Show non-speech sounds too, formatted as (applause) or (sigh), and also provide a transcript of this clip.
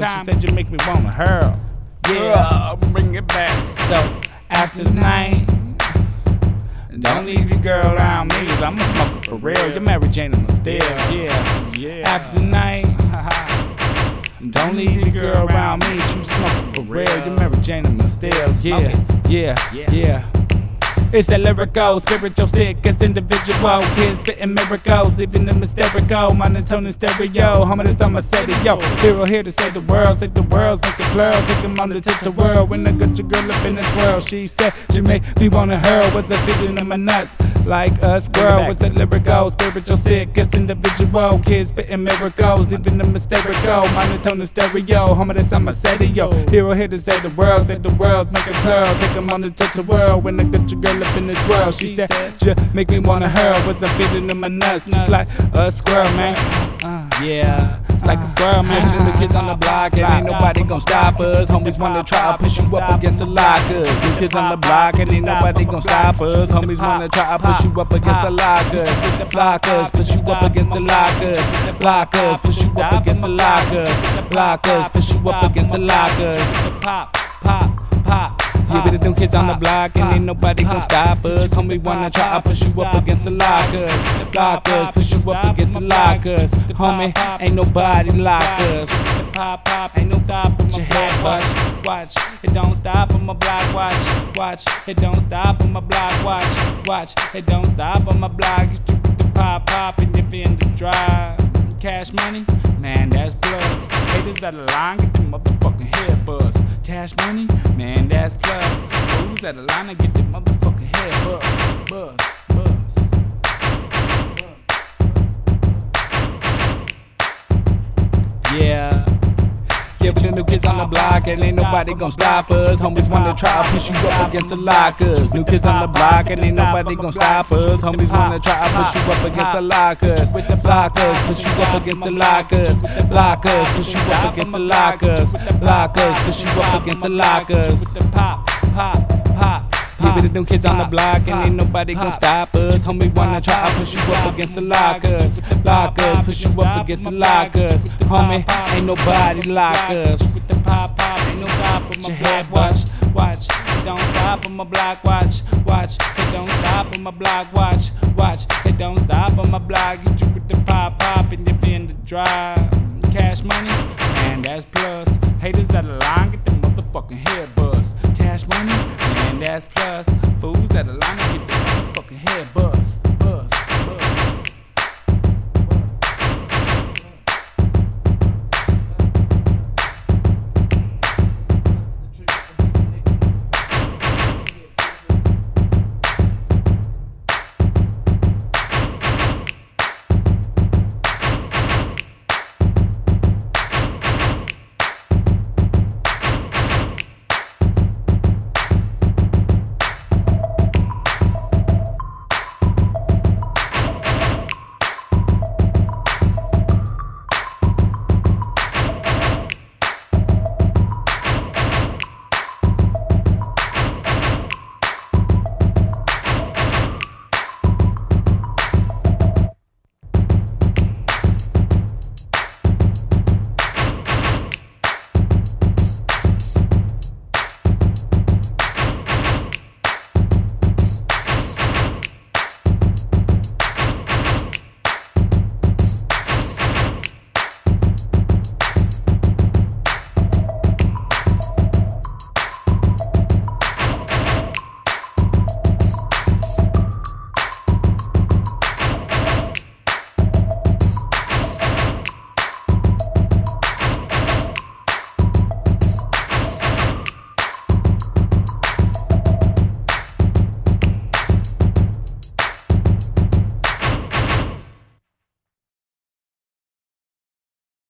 She said you make me wanna hurl. Yeah, bring it back. So after the night. Don't leave your girl around me, i I'm a smoker for real. You're Mary Jane and still, yeah. yeah. After the night, (laughs) don't leave your girl around me. You smoking for real. You're Mary Jane and still, yeah, yeah, yeah. It's that lyrical, spiritual, sick, sickest individual. Kids spitting miracles, leaving them hysterical. Monotone stereo, of the summer city, yo. Hero here to save the world, save the world, make the plural. Take them on to touch the world. When I got your girl up in the twirl, she said she made me wanna hurl with the feeling in my nuts. Like us, girl, with the lyrical, spiritual, sickest individual. Kids spitting miracles, leaving them hysterical. Monotone stereo, home of the summer yo. Hero here to save the world, save the world, make it plural. Take them on to touch the world. When I got your girl up in this world. She said, just make me wanna hurl. Was a feeling in my nuts, just like a squirrel, man. Uh, yeah, it's like a squirrel, man. New kids on the block, and ain't nobody gonna stop us. Homies wanna try to push you up against the lockers. New kids on the block, and ain't nobody gonna stop us. Homies wanna try to push you up against the lockers. Blockers, push you up against the lockers. Blockers, push you up against the lockers. Blockers, push you up against the lockers. Pop, pop, pop. Yeah, we the new kids on the block, and ain't nobody gonna stop us. Homie wanna try to push you up against the lockers. Lockers, push you up against the lockers. Homie, ain't nobody lock us. Pop, pop, ain't no stop on my head, watch, watch. It don't stop on my block, watch, watch. It don't stop on my block, watch, watch. It don't stop on my block. You with the pop, pop, and you feel the drive. Cash money, man, that's blood. Haters out of line, get the motherfucking head buzz. Cash money, man, that's plus. Who's at the line get the motherfucking head buzz, buzz. Yeah. Yeah, we the new kids on the block, and ain't nobody gonna stop us. Homies wanna try to push you up against the lockers. New kids on the block, and ain't nobody gonna stop us. Homies wanna try to push you up against the lockers. With the blockers, push you up against the lockers. Blockers, push you up against the lockers. Blockers, push you up against the lockers. With the pop, pop, pop. Yeah, we the new kids on the block, and ain't nobody gonna stop us. Homie wanna try to push you up against the lockers. Lockers, push you up against the lockers. Homie, ain't nobody lock us. With the pop pop, ain't no stop on my head. Watch, watch. It don't stop on my block. Watch, watch. It don't stop on my block. Watch, watch. It don't stop on my block. Get you with the pop pop, and you in the drive. Cash money, and that's plus. Haters that line, get the motherfucking head buzz. Cash money and that's plus. Fools that align keep their fucking head bust.